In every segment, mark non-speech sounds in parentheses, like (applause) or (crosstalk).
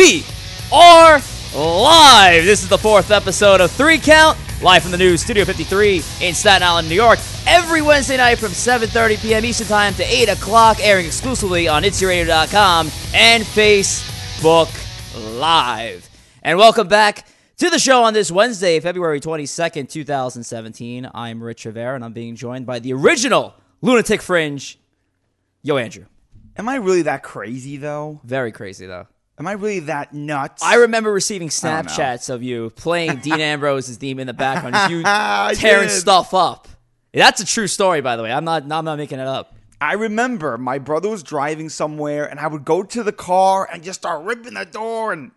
we are live. This is the fourth episode of Three Count, live from the new Studio 53 in Staten Island, New York. Every Wednesday night from 7:30 p.m. Eastern Time to 8 o'clock, airing exclusively on It'sYourRadio.com and Facebook Live. And welcome back to the show on this Wednesday, February 22nd, 2017. I'm Rich Rivera, and I'm being joined by the original Lunatic Fringe, Yo Andrew. Am I really that crazy though? Very crazy though. Am I really that nuts? I remember receiving. Snapchats of you playing (laughs) Dean Ambrose's theme in the background, just you (laughs) tearing did. stuff up. That's a true story, by the way. I'm not. I'm not making it up. I remember my brother was driving somewhere, and I would go to the car and just start ripping the door and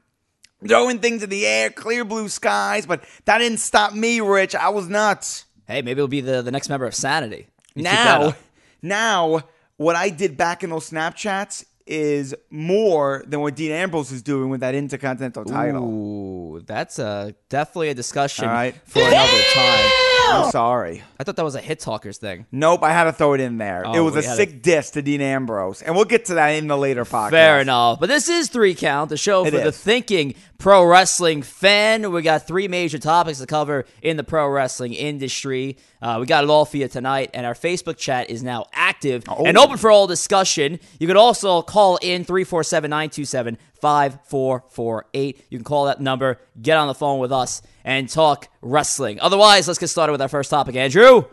throwing things in the air, clear blue skies. But that didn't stop me, Rich. I was nuts. Hey, maybe it'll be the, the next member of Sanity. You now, now, what I did back in those Snapchats is more than what Dean Ambrose is doing with that Intercontinental title. Ooh, that's a definitely a discussion All right. for another time. I'm sorry. I thought that was a Hit Talkers thing. Nope, I had to throw it in there. Oh, it was a had sick diss to Dean Ambrose, and we'll get to that in the later podcast. Fair enough. But this is Three Count, the show It for the is. thinking pro wrestling fan. We got three major topics to cover in the pro wrestling industry. Uh, we got it all for you tonight, and our Facebook chat is now active Oh. and open for all discussion. You could also call in 347 927 5448. You can call that number, get on the phone with us, and talk wrestling. Otherwise, let's get started with our first topic, Andrew.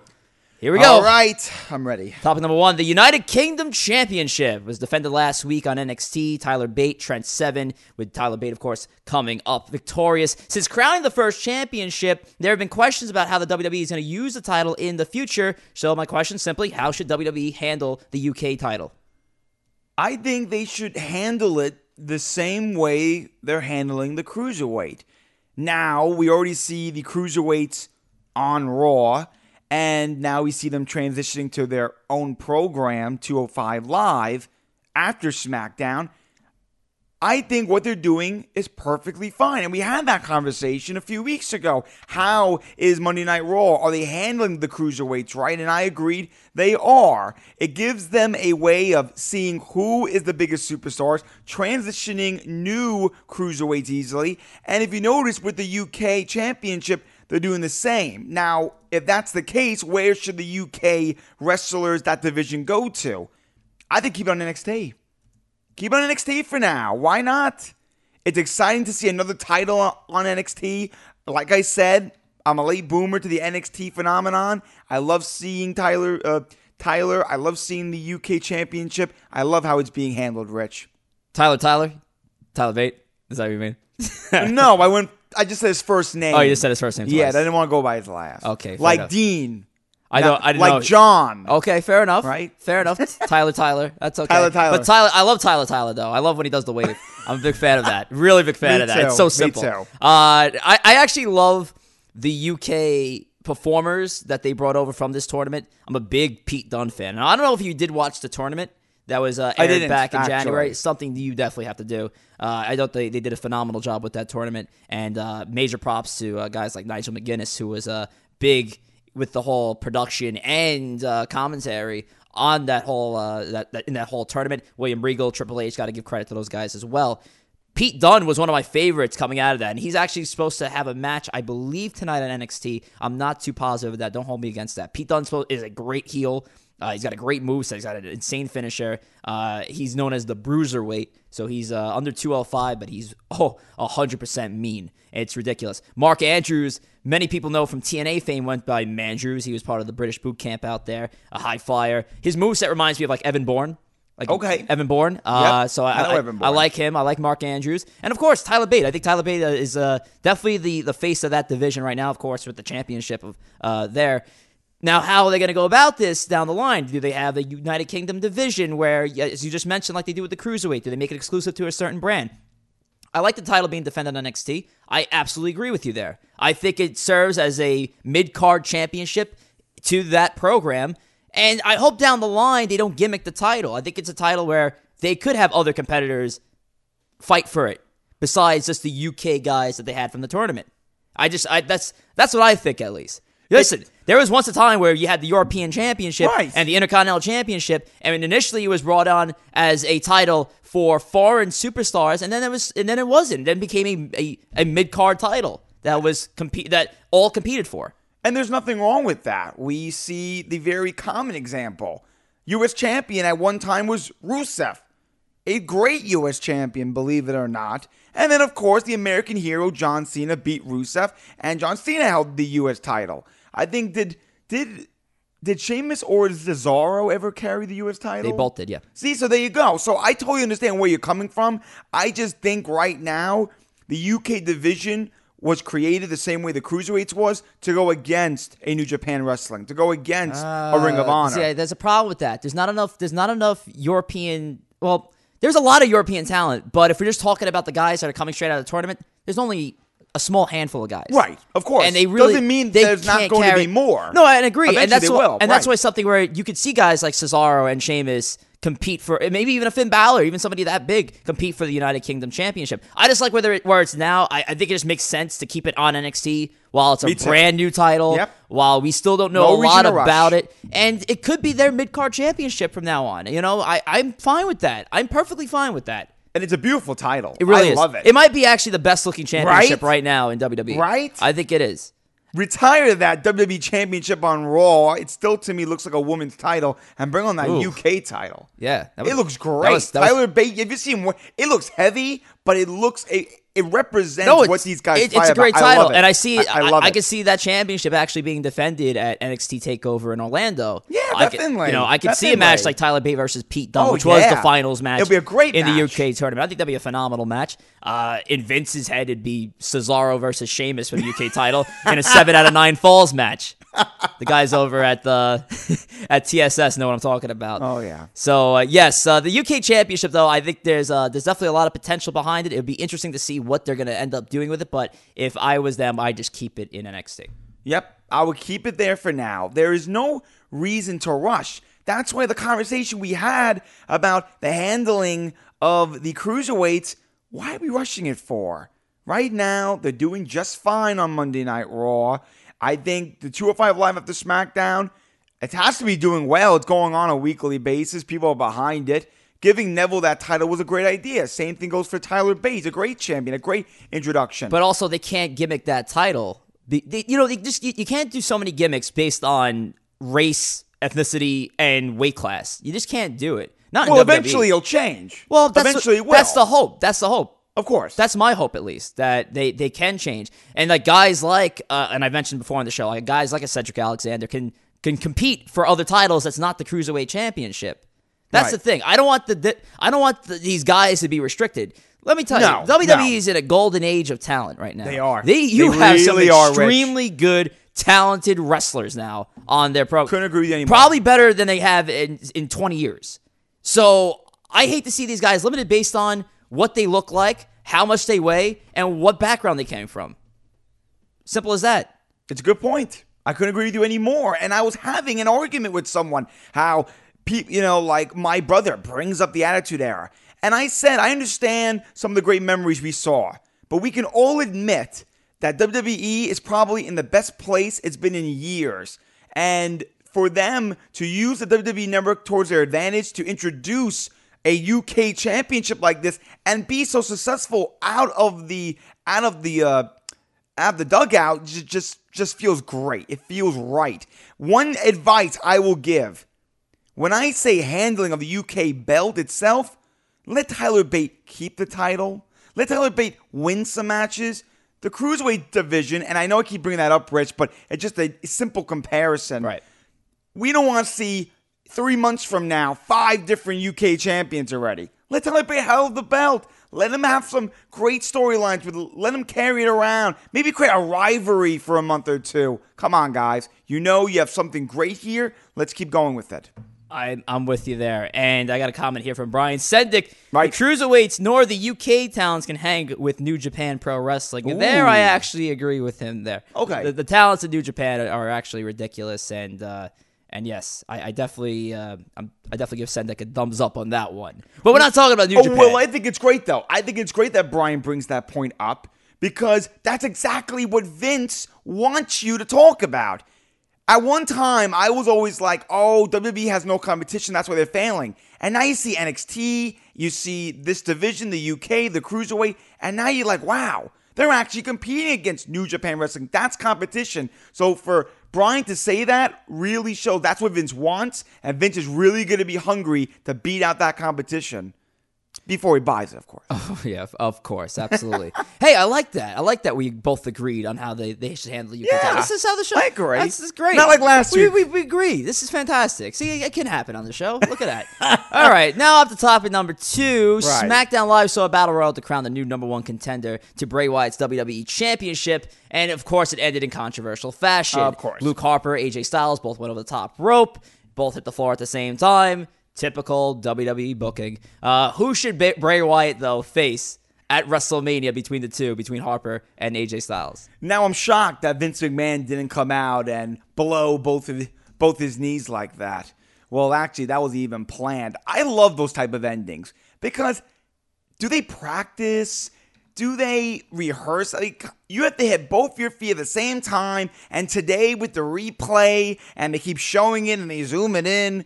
Here we go. All right, I'm ready. Topic number one: The United Kingdom Championship was defended last week on NXT. Tyler Bate, Trent Seven, with Tyler Bate, of course, coming up victorious. Since crowning the first championship, there have been questions about how the WWE is going to use the title in the future. So my question simply: How should WWE handle the UK title? I think they should handle it the same way they're handling the cruiserweight. Now we already see the cruiserweights on Raw, and now we see them transitioning to their own program, 205 Live, after SmackDown. I think what they're doing is perfectly fine. And we had that conversation a few weeks ago. How is Monday Night Raw? Are they handling the cruiserweights right? And I agreed they are. It gives them a way of seeing who is the biggest superstars, transitioning new cruiserweights easily. And if you notice with the UK Championship, they're doing the same. Now, if that's the case, where should the UK wrestlers, that division, go to? I think keep it on NXT. Keep it on NXT for now. Why not? It's exciting to see another title on NXT. Like I said, I'm a late boomer to the NXT phenomenon. I love seeing Tyler. Uh, Tyler. I love seeing the UK Championship. I love how it's being handled. Rich. Tyler, Tyler, Tyler Bate. Is that what you mean? (laughs) no, I went. I just said his first name. Oh, you just said his first name. Yeah, I twice. didn't want to go by his last. Okay, fair like enough. Dean. I don't. I didn't like know. John. Okay, fair enough. Right? Fair enough. (laughs) Tyler, Tyler. That's okay. Tyler, Tyler. But Tyler, I love Tyler, Tyler though. I love when he does the wave. I'm a big fan of that. Really big fan (laughs) Me of that. It's too. so Me simple. too. Uh, I, I actually love the UK performers that they brought over from this tournament. I'm a big Pete Dunne fan, and I don't know if you did watch the tournament that was uh, aired back in actually. January. Something you definitely have to do. Uh, I thought they, they did a phenomenal job with that tournament, and uh, major props to uh, guys like Nigel McGuinness, who was uh, big with the whole production and uh, commentary on that whole uh, that, that in that whole tournament. William Regal, Triple H, got to give credit to those guys as well. Pete Dunne was one of my favorites coming out of that, and he's actually supposed to have a match, I believe, tonight on NXT. I'm not too positive of that. Don't hold me against that. Pete Dunne is a great heel. Uh, he's got a great move moveset. He's got an insane finisher. Uh, he's known as the bruiserweight, so he's uh, under 205, but he's oh 100% mean. It's ridiculous. Mark Andrews, many people know from TNA fame, went by Mandrews. He was part of the British boot camp out there, a high flyer. His moveset reminds me of like Evan Bourne. Like Okay. Evan Bourne. Uh, Yep. So I, I I, I like him. I like Mark Andrews, and of course Tyler Bate. I think Tyler Bate uh, is uh, definitely the the face of that division right now. Of course, with the championship of uh, there. Now, how are they going to go about this down the line? Do they have a United Kingdom division where, as you just mentioned, like they do with the cruiserweight? Do they make it exclusive to a certain brand? I like the title being defended on NXT. I absolutely agree with you there. I think it serves as a mid card championship to that program. And I hope down the line they don't gimmick the title. I think it's a title where they could have other competitors fight for it besides just the UK guys that they had from the tournament. I just I that's that's what I think at least. Listen, there was once a time where you had the European Championship Right. and the Intercontinental Championship, and initially it was brought on as a title for foreign superstars, and then it was, and then it wasn't. Then it became a, a, a mid card title that was compete that all competed for. And there's nothing wrong with that. We see the very common example. U.S. champion at one time was Rusev, a great U.S. champion, believe it or not. And then, of course, the American hero John Cena beat Rusev, and John Cena held the U.S. title. I think did did did Sheamus or Cesaro ever carry the U.S. title? They both did, yeah. See, so there you go. So I totally understand where you're coming from. I just think right now the UK division was created the same way the cruiserweights was to go against a New Japan Wrestling, to go against a Ring of Uh, Honor. Yeah, there's a problem with that. There's not enough. There's not enough European. Well, there's a lot of European talent, but if we're just talking about the guys that are coming straight out of the tournament, there's only a small handful of guys. Right, of course. And they really Doesn't mean they there's not going to carry- be more. No, I agree, Eventually and that's will, and that's why something where you could see guys like Cesaro and Sheamus compete for maybe even a Finn Balor, even somebody that big compete for the United Kingdom Championship. I just like whether it, where it's now. I, I think it just makes sense to keep it on NXT while it's a brand new title. Yep. While we still don't know No a lot to rush. about it, and it could be their mid card championship from now on. You know, I I'm fine with that. I'm perfectly fine with that. And it's a beautiful title. It really I is. love it. It might be actually the best looking championship Right? right, now in WWE. Right? I think it is. Retire that WWE Championship on Raw. It still to me looks like a woman's title, and bring on that Ooh. UK title. Yeah, that it was- looks that great. was- that was- Tyler Bate, have you seen what? It looks heavy, but it looks it, it represents No, what these guys it- it's a great about. I title, love it. and I see. I, I, I, can see that championship actually being defended at NXT Takeover in Orlando. Yeah, I could- definitely. you know, I could see a match like Tyler Bate versus Pete Dunne, Oh, which was the finals match. It'll be a great in match. the UK tournament. I think that'd be a phenomenal match. Uh, in Vince's head, it'd be Cesaro versus Sheamus for the UK title in a seven out of nine falls match. The guys over at the (laughs) at TSS know what I'm talking about. Oh, yeah. So uh, yes, uh, the UK Championship though I think there's uh, there's definitely a lot of potential behind it. It would be interesting to see what they're going to end up doing with it. But if I was them, I'd just keep it in NXT. Yep, I would keep it there for now. There is no reason to rush. That's why the conversation we had about the handling of the cruiserweights, why are we rushing it for? Right now, they're doing just fine on Monday Night Raw. I think the 205 Live after SmackDown, it has to be doing well. It's going on a weekly basis. People are behind it. Giving Neville that title was a great idea. Same thing goes for Tyler Bate. He's a great champion, a great introduction. But also, they can't gimmick that title. Be- they- you know, they just you, you can't do so many gimmicks based on race, ethnicity, and weight class. You just can't do it. Not well, WWE. eventually it'll change. Well, that's eventually what- it will. That's the hope. That's the hope. Of course. That's my hope, at least, that they, they can change. And like guys like, uh, and I mentioned before on the show, like guys like a Cedric Alexander can can compete for other titles. That's not the cruiserweight championship. That's Right. the thing. I don't want the, the I don't want the, these guys to be restricted. Let me tell No, you, WWE no. is in a golden age of talent right now. They are. They you They have some really are, Rich. extremely good, talented wrestlers now on their program. Couldn't agree with anymore. Probably better than they have in in 20 years. So I hate to see these guys limited based on what they look like, how much they weigh, and what background they came from. Simple as that. It's a good point. I couldn't agree with you anymore. And I was having an argument with someone how, pe- you know, like my brother brings up the Attitude Era. And I said, I understand some of the great memories we saw, but we can all admit that WWE is probably in the best place it's been in years. And for them to use the WWE network towards their advantage to introduce a UK championship like this and be so successful out of the out of the uh, out of the dugout j- just just feels great. It feels right. One advice I will give when I say handling of the UK belt itself, let Tyler Bate keep the title. Let Tyler Bate win some matches. The cruiserweight division, and I know I keep bringing that up, Rich, but it's just a simple comparison. Right. We don't want to see three months from now five different UK champions already. Let Bate hold the belt. Let him have some great storylines with. Let him carry it around. Maybe create a rivalry for a month or two. Come on, guys. You know you have something great here. Let's keep going with it. I, I'm with you there. And I got a comment here from Brian Sendick. Right. The cruiserweights nor the UK talents can hang with New Japan Pro Wrestling. And there I actually agree with him there. Okay. The, the talents in New Japan are actually ridiculous. And uh, and yes, I, I definitely uh, I'm, definitely give Sendek a thumbs up on that one. But we're not talking about New Oh, Japan. well, I think it's great, though. I think it's great that Brian brings that point up because that's exactly what Vince wants you to talk about. At one time, I was always like, oh, WWE has no competition. That's why they're failing. And now you see NXT, you see this division, the UK, the Cruiserweight, and now you're like, wow, they're actually competing against New Japan Wrestling. That's competition. So for Brian to say that really shows that's what Vince wants, and Vince is really going to be hungry to beat out that competition before he buys it, of course. (laughs) Oh yeah, of course, absolutely. (laughs) hey, I like that. I like that we both agreed on how they, they should handle you. Yeah, this is how the show. I agree. This is great. Not like last we, week. We, we agree. This is fantastic. See, it can happen on the show. Look at that. (laughs) All right, now up to topic number two. Right. SmackDown Live saw a battle royal to crown the new number one contender to Bray Wyatt's WWE Championship, and of course, it ended in controversial fashion. Of course. Luke Harper, AJ Styles both went over the top rope. Both hit the floor at the same time. Typical WWE booking. Uh, who should Bray Wyatt though face at WrestleMania between the two, between Harper and AJ Styles? Now I'm shocked that Vince McMahon didn't come out and blow both of both his knees like that. Well, actually, that was even planned. I love those type of endings because do they practice? Do they rehearse? Like you have to hit both your feet at the same time. And today with the replay, and they keep showing it and they zoom it in.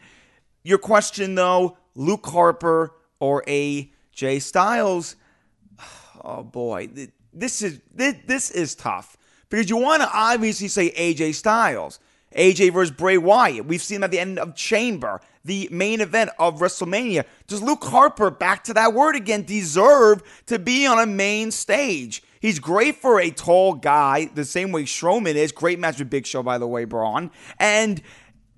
Your question though, Luke Harper or AJ Styles? (sighs) Oh boy, this is this, is tough because you want to obviously say AJ Styles, AJ versus Bray Wyatt. We've seen at the end of Chamber, the main event of WrestleMania. Does Luke Harper, back to that word again, deserve to be on a main stage? He's great for a tall guy, the same way Strowman is. Great match with Big Show, by the way, Braun. And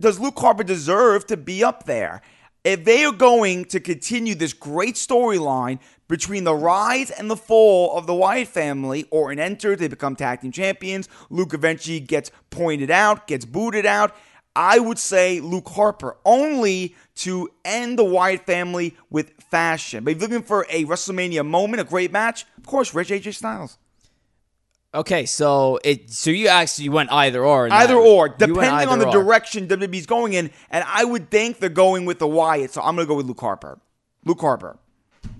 does Luke Harper deserve to be up there? If they are going to continue this great storyline between the rise and the fall of the Wyatt family, or an enter, they become tag team champions, Luke eventually gets pointed out, gets booted out. I would say Luke Harper only to end the Wyatt family with fashion. But if you're looking for a WrestleMania moment, a great match, of course, Rich AJ Styles. Okay, so it so you actually went either or. Either or, depending either on the or. direction WWE's going in, and I would think they're going with the Wyatt, so I'm gonna go with Luke Harper. Luke Harper.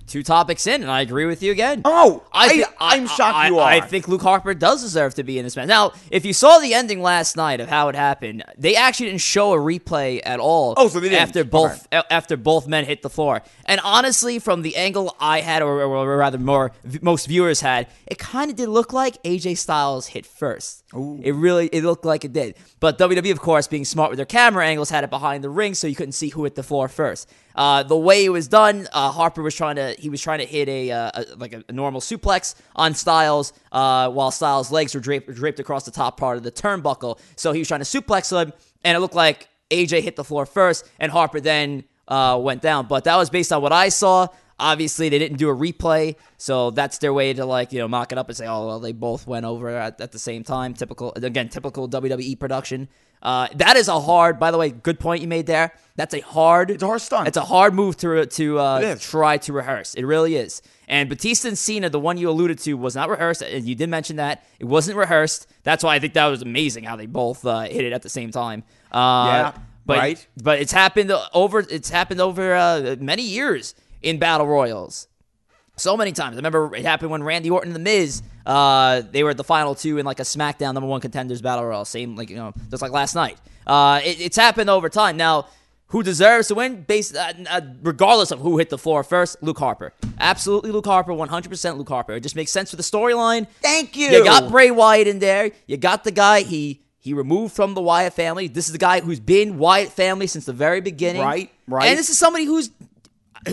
Two topics in, and I agree with you again. Oh, I, thi- I, am shocked I, you are. I think Luke Harper does deserve to be in this match. Now, if you saw the ending last night of how it happened, they actually didn't show a replay at all. Oh, so they didn't. after both after both men hit the floor. And honestly, from the angle I had, or, or rather more most viewers had, it kind of did look like AJ Styles hit first. It really it looked like it did. But WWE, of course, being smart with their camera angles, had it behind the ring so you couldn't see who hit the floor first. Uh, the way it was done, uh, Harper was trying to he was trying to hit a, uh, a like a, normal suplex on Styles, uh, while Styles' legs were draped, draped across the top part of the turnbuckle. So he was trying to suplex him, and it looked like AJ hit the floor first, and Harper then uh, went down. But that was based on what I saw. Obviously, they didn't do a replay, so that's their way to like you know mock it up and say, oh well, they both went over at, at the same time. Typical again, typical WWE production. Uh, that is a hard. By the way, good point you made there. That's a hard. It's a hard stunt. It's a hard move to to uh, try to rehearse. It really is. And Batista and Cena, the one you alluded to, was not rehearsed. And you did mention that it wasn't rehearsed. That's why I think that was amazing how they both uh, hit it at the same time. Uh, Yeah, but, right. But it's happened over. It's happened over uh, many years in battle royals. So many times. I remember it happened when Randy Orton and The Miz, uh, they were at the final two in like a SmackDown number one contenders battle royal. Same like you know, just like last night. Uh, it, it's happened over time. Now, who deserves to win? Based uh, uh, regardless of who hit the floor first, Luke Harper. Absolutely, Luke Harper. One hundred percent, Luke Harper. It just makes sense for the storyline. Thank you. You got Bray Wyatt in there. You got the guy he he removed from the Wyatt family. This is the guy who's been Wyatt family since the very beginning. Right, right. And this is somebody who's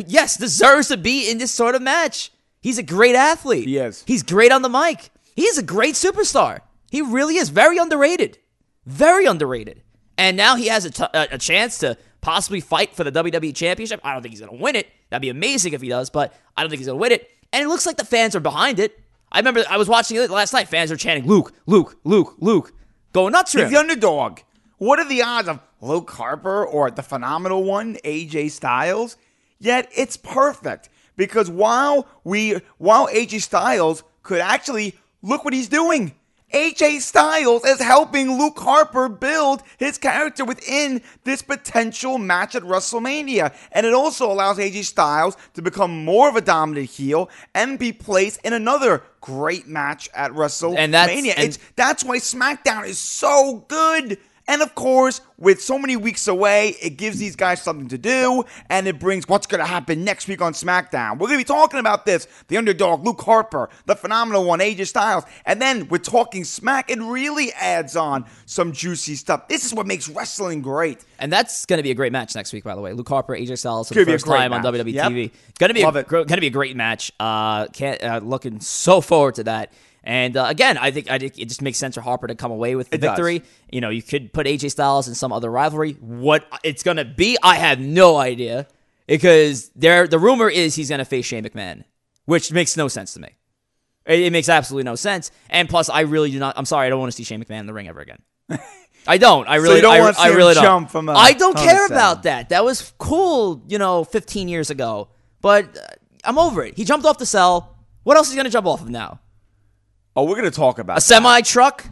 yes deserves to be in this sort of match. He's a great athlete. He is. He's great on the mic. He is a great superstar. He really is very underrated. Very underrated. And now he has a, t- a chance to possibly fight for the WWE Championship. I don't think he's going to win it. That'd be amazing if he does, but I don't think he's going to win it. And it looks like the fans are behind it. I remember I was watching it last night. Fans are chanting, Luke, Luke, Luke, Luke. Going nuts for He's the underdog. What are the odds of Luke Harper or the phenomenal one, AJ Styles? Yet it's perfect because while we while AJ Styles could actually look what he's doing. AJ Styles is helping Luke Harper build his character within this potential match at WrestleMania. And it also allows AJ Styles to become more of a dominant heel and be placed in another great match at WrestleMania. And that's- and- it's that's why SmackDown is so good. And of course, with so many weeks away, it gives these guys something to do, and it brings what's going to happen next week on SmackDown. We're going to be talking about this the underdog, Luke Harper, the phenomenal one, AJ Styles. And then we're talking Smack. It really adds on some juicy stuff. This is what makes wrestling great. And that's going to be a great match next week, by the way. Luke Harper, AJ Styles for the first time on match. WWE Yep. TV. Going to be Love a, it. going to be a great match. Uh, can't uh, looking so forward to that. And uh, again, I think I think it just makes sense for Harper to come away with the It does. victory. You know, you could put AJ Styles in some other rivalry. What it's going to be, I have no idea because there the rumor is he's going to face Shane McMahon, which makes no sense to me. It, it makes absolutely no sense. And plus, I really do not. I'm sorry, I don't want to see Shane McMahon in the ring ever again. (laughs) I don't. I really. you don't I, wanna see I really don't. jump from a I don't care about that. That was cool, you know, 15 years ago. But uh, I'm over it. He jumped off the cell. What else is he going to jump off of now? Oh, we're going to talk about A semi truck,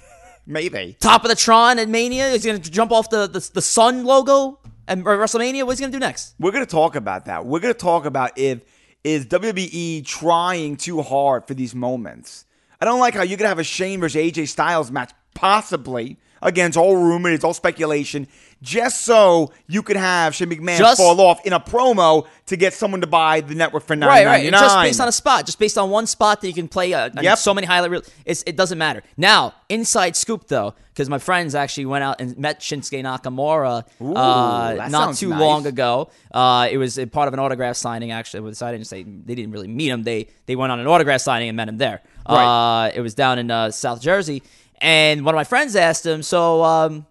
(laughs) Maybe. top of the Tron at Mania. Is he going to jump off the the, the Sun logo at WrestleMania? What's he going to do next? We're going to talk about that. We're going to talk about if is WWE trying too hard for these moments. I don't like how you're to have a Shane versus AJ Styles match, possibly. Again, it's all rumor, it's all speculation, just so you could have Shane McMahon Just- fall off in a promo to get someone to buy the network for nine Right, right. Just based on a spot, just based on one spot that you can play. Uh, Yep. So many highlight reels. It's, it doesn't matter. Now, inside scoop though, because my friends actually went out and met Shinsuke Nakamura Ooh, uh, not too nice. long ago. Uh, it was a part of an autograph signing. Actually, with I didn't say they didn't really meet him. They they went on an autograph signing and met him there. Right. Uh, it was down in uh, South Jersey, and one of my friends asked him, "So, um,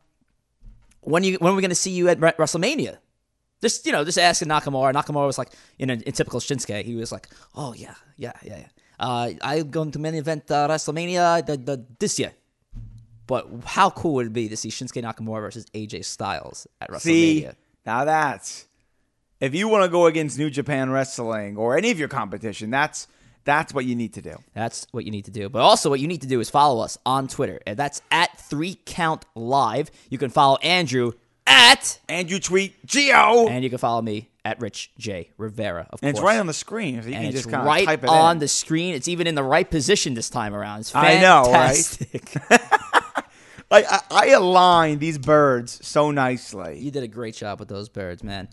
when you when are we going to see you at WrestleMania?" Just you know, just asking Nakamura. Nakamura was like, in, a, in typical Shinsuke, he was like, "Oh yeah, yeah, yeah, yeah. Uh, I'm going to main event uh, WrestleMania the, the, this year." But how cool would it be to see Shinsuke Nakamura versus AJ Styles at WrestleMania? See, now that's if you want to go against New Japan Wrestling or any of your competition, that's that's what you need to do. That's what you need to do. But also, what you need to do is follow us on Twitter, and that's at Three Count Live. You can follow Andrew at, And you tweet Geo, and you can follow me at Rich J Rivera. Of and it's right on the screen. So you and can it's just kind right of type it on in. the screen. It's even in the right position this time around. It's I know, right? fantastic. (laughs) (laughs) Like I, I align these birds so nicely. you did a great job with those birds, man.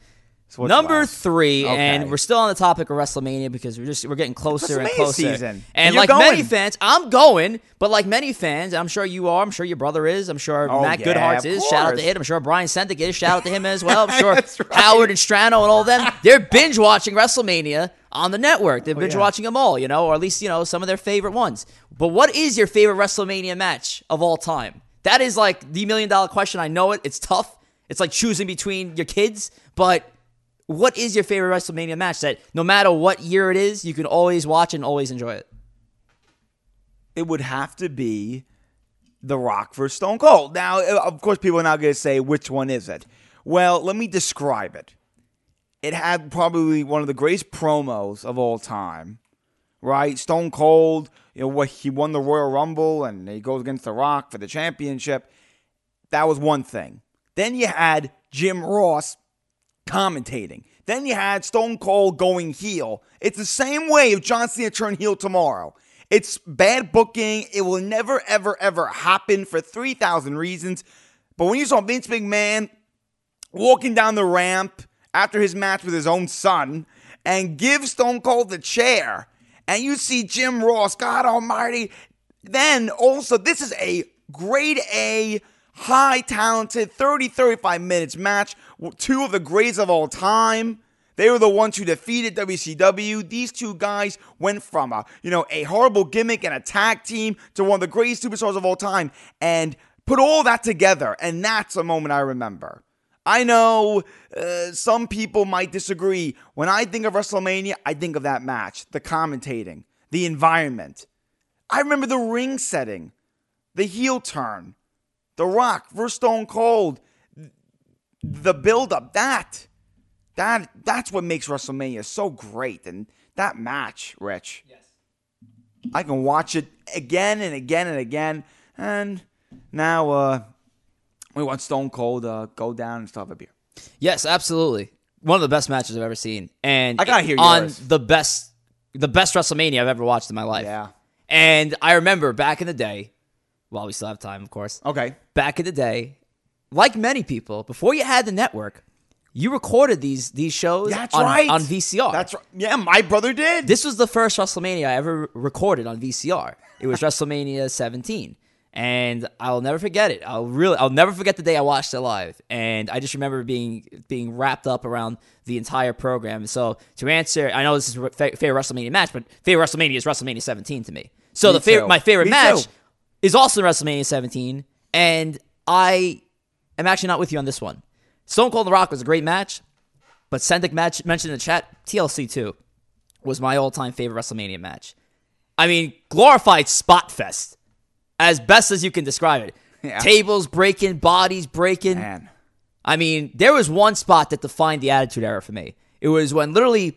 So Number last? three, Okay. and we're still on the topic of WrestleMania because we're just we're getting closer and closer. season. And, And like many fans, I'm going, but like many fans, I'm sure you are. I'm sure your brother is. I'm sure Oh, Matt yeah, Goodhart is. Shout out to him. I'm sure Brian Sendick is. Shout out to him as well. I'm (laughs) sure right. Howard and Strano and all them. They're binge watching WrestleMania on the network. They're binge Oh, yeah. watching them all, you know, or at least you know some of their favorite ones. But what is your favorite WrestleMania match of all time? That is like the million dollar question. I know it. It's tough. It's like choosing between your kids, but what is your favorite WrestleMania match that no matter what year it is, you can always watch and always enjoy it? It would have to be The Rock versus Stone Cold. Now, uh, of course, people are now going to say, which one is it? Well, let me describe it. It had probably one of the greatest promos of all time, right? Stone Cold, you know, what he won the Royal Rumble and he goes against The Rock for the championship. That was one thing. Then you had Jim Ross commentating. Then you had Stone Cold going heel. It's the same way if John Cena turned heel tomorrow. It's bad booking. It will never, ever, ever happen for 3,000 reasons. But when you saw Vince McMahon walking down the ramp after his match with his own son and give Stone Cold the chair, and you see Jim Ross, God Almighty, then also this is a grade A, high talented 30 35 minutes match. Two of the greats of all time. They were the ones who defeated WCW. These two guys went from a you know a horrible gimmick and a tag team to one of the greatest superstars of all time, and put all that together. And that's a moment I remember. I know uh, some people might disagree. When I think of WrestleMania, I think of that match, the commentating, the environment. I remember the ring setting, the heel turn, The Rock versus Stone Cold, the build up. That, that, that's what makes WrestleMania so great. And that match, Rich. Yes. I can watch it again and again and again. And now, uh, we want Stone Cold uh, go down and stuff a beer. Yes, absolutely. One of the best matches I've ever seen, and I gotta hear on yours. the best, the best WrestleMania I've ever watched in my life. Yeah. And I remember back in the day, while we still have time, of course. Okay. Back in the day, like many people, before you had the network, you recorded these these shows That's on, right. on VCR. That's right. Yeah, my brother did. This was the first WrestleMania I ever recorded on VCR. It was WrestleMania (laughs) 17, and I'll never forget it. I'll really, I'll never forget the day I watched it live. And I just remember being being wrapped up around the entire program. So to answer, I know this is fa- favorite WrestleMania match, but favorite WrestleMania is WrestleMania 17 to me. So Me the favorite, my favorite Me match too. Is also in WrestleMania 17, and I am actually not with you on this one. Stone Cold and The Rock was a great match, but Sendik match mentioned in the chat, TLC 2 was my all-time favorite WrestleMania match. I mean, glorified spot fest, as best as you can describe it. Yeah. Tables breaking, bodies breaking. Man. I mean, there was one spot that defined the Attitude Era for me. It was when literally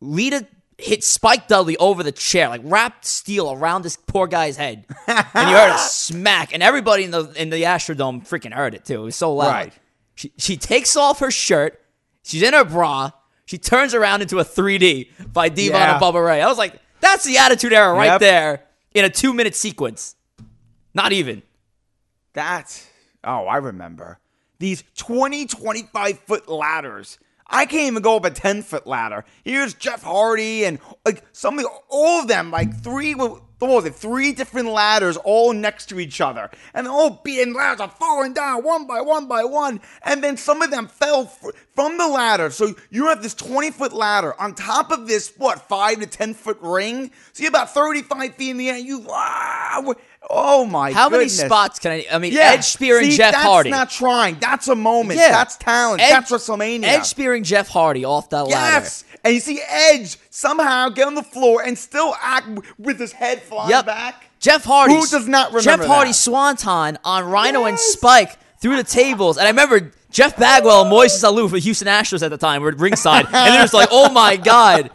Lita hit Spike Dudley over the chair, like wrapped steel around this poor guy's head, and you heard a (laughs) smack, and everybody in the in the Astrodome freaking heard it too. It was so loud. Right. She she takes off her shirt, she's in her bra, she turns around into a 3D by D-Von Yeah. and Bubba Ray. I was like, that's the Attitude Era right Yep. there in a two minute sequence. Not even. That, oh, I remember. These 20, 25 foot ladders. I can't even go up a 10 foot ladder. Here's Jeff Hardy and like some of all of them, like three, what was it, three different ladders all next to each other. And all being ladders are falling down one by one by one. And then some of them fell from the ladder. So you have this 20 foot ladder on top of this, what, 5 to 10 foot ring? So you're about 35 feet in the air. You, ah, wow. Oh my god. How many spots can I? I mean, Yeah. Edge spearing See, Jeff that's Hardy. not trying. That's a moment. Yeah. That's talent. Edge- that's WrestleMania. Edge spearing Jeff Hardy off that ladder. Yes. And you see Edge somehow get on the floor and still act with his head flying Yep. back. Jeff Hardy. Who does not remember Jeff Hardy that? swanton on Rhino and Spike through the tables, and I remember Jeff Bagwell and Moises Alou for Houston Astros at the time were at ringside, and it was like, oh my god,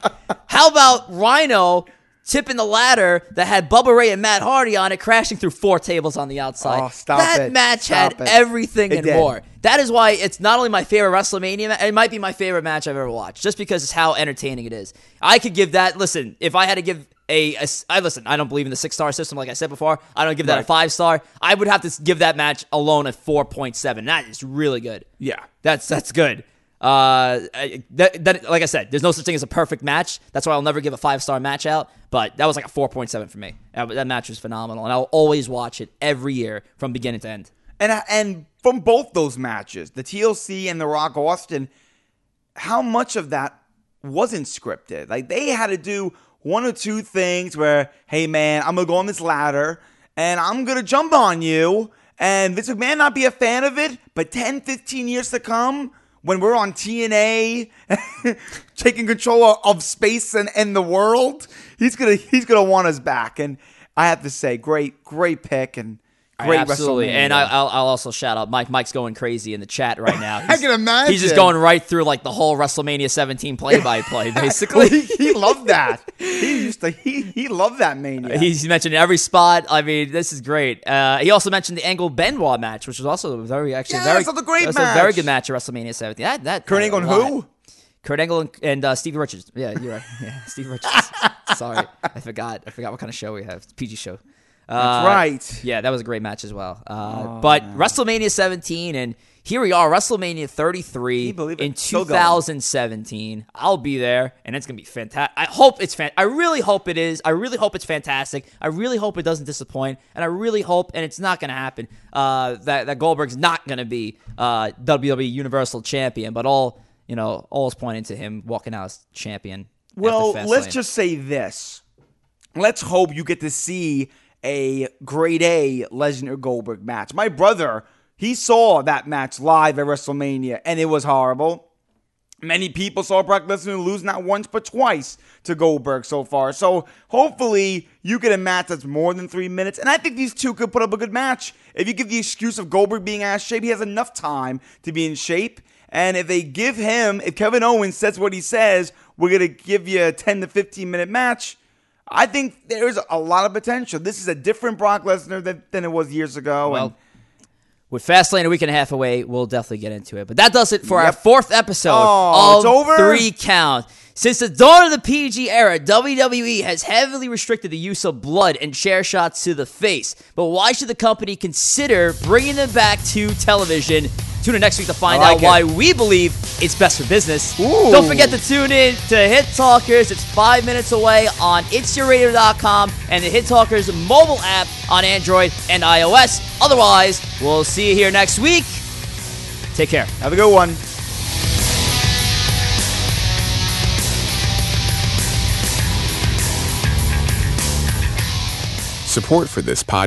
how about Rhino? Tipping the ladder that had Bubba Ray and Matt Hardy on it, crashing through four tables on the outside. Oh, stop that it. match Stop had it. everything It and did. more. That is why it's not only my favorite WrestleMania, it might be my favorite match I've ever watched, just because it's how entertaining it is. I could give that. Listen, if I had to give a, a I listen, I don't believe in the six star system, like I said before. I don't give that a five star. I would have to give that match alone a four point seven. That is really good. Yeah. That's that's good. Uh, that, that like I said, there's no such thing as a perfect match. That's why I'll never give a five star match out. But that was like a four point seven for me. That, that match was phenomenal, and I'll always watch it every year from beginning to end. And and from both those matches, the TLC and the Rock Austin, how much of that wasn't scripted? Like they had to do one or two things where, hey man, I'm gonna go on this ladder and I'm gonna jump on you. And Vince McMahon not be a fan of it, but 10, 15 years to come, when we're on TNA, (laughs) taking control of- space and, and the world, he's gonna he's gonna want us back. And I have to say, great, great pick and great Absolutely, and I, I'll, I'll also shout out Mike. Mike's going crazy in the chat right (laughs) now. I can imagine. He's just going right through like the whole WrestleMania 17 play-by-play, (laughs) basically. he, (laughs) he loved that. He used to. He he loved that mania. He's mentioned every spot. I mean, this is great. Uh, he also mentioned the Angle Benoit match, which was also very actually Yes, very that's a great was a very good match at WrestleMania 17. That that Kurt Angle and who? Kurt Angle and, and uh, Stevie Richards. Yeah, you're right. Yeah, Stevie Richards. Sorry, I forgot. I forgot what kind of show we have. It's a PG show. That's Uh, right. Yeah, that was a great match as well. Uh, Oh, but WrestleMania 17, and here we are, WrestleMania 33 Can you believe it? in 2017. I'll be there, and it's gonna be fantastic. I hope it's fan. I really hope it is. I really hope it's fantastic. I really hope it doesn't disappoint, and I really hope, and it's not gonna happen. Uh, that that Goldberg's not gonna be uh, WWE Universal Champion, but all you know, all is pointing to him walking out as champion. Well, let's just say this. Let's hope you get to see a grade A Lesnar Goldberg match. My brother, he saw that match live at WrestleMania, and it was horrible. Many people saw Brock Lesnar lose not once but twice to Goldberg so far. So hopefully you get a match that's more than three minutes. And I think these two could put up a good match. If you give the excuse of Goldberg being out of shape, he has enough time to be in shape. And if they give him, if Kevin Owens says what he says, we're going to give you a 10 to 15 minute match. I think there's a lot of potential. This is a different Brock Lesnar than, than it was years ago. Well, and with Fastlane a week and a half away, we'll definitely get into it. But that does it for our fourth episode Oh, of it's over? Three Count. Since the dawn of the PG era, WWE has heavily restricted the use of blood and chair shots to the face. But why should the company consider bringing them back to television? Tune in next week to find like out why we believe it's best for business. Ooh. Don't forget to tune in to Hit Talkers. It's five minutes away on itsyourradio.com and the Hit Talkers mobile app on Android and iOS. Otherwise, we'll see you here next week. Take care. Have a good one. Support for this podcast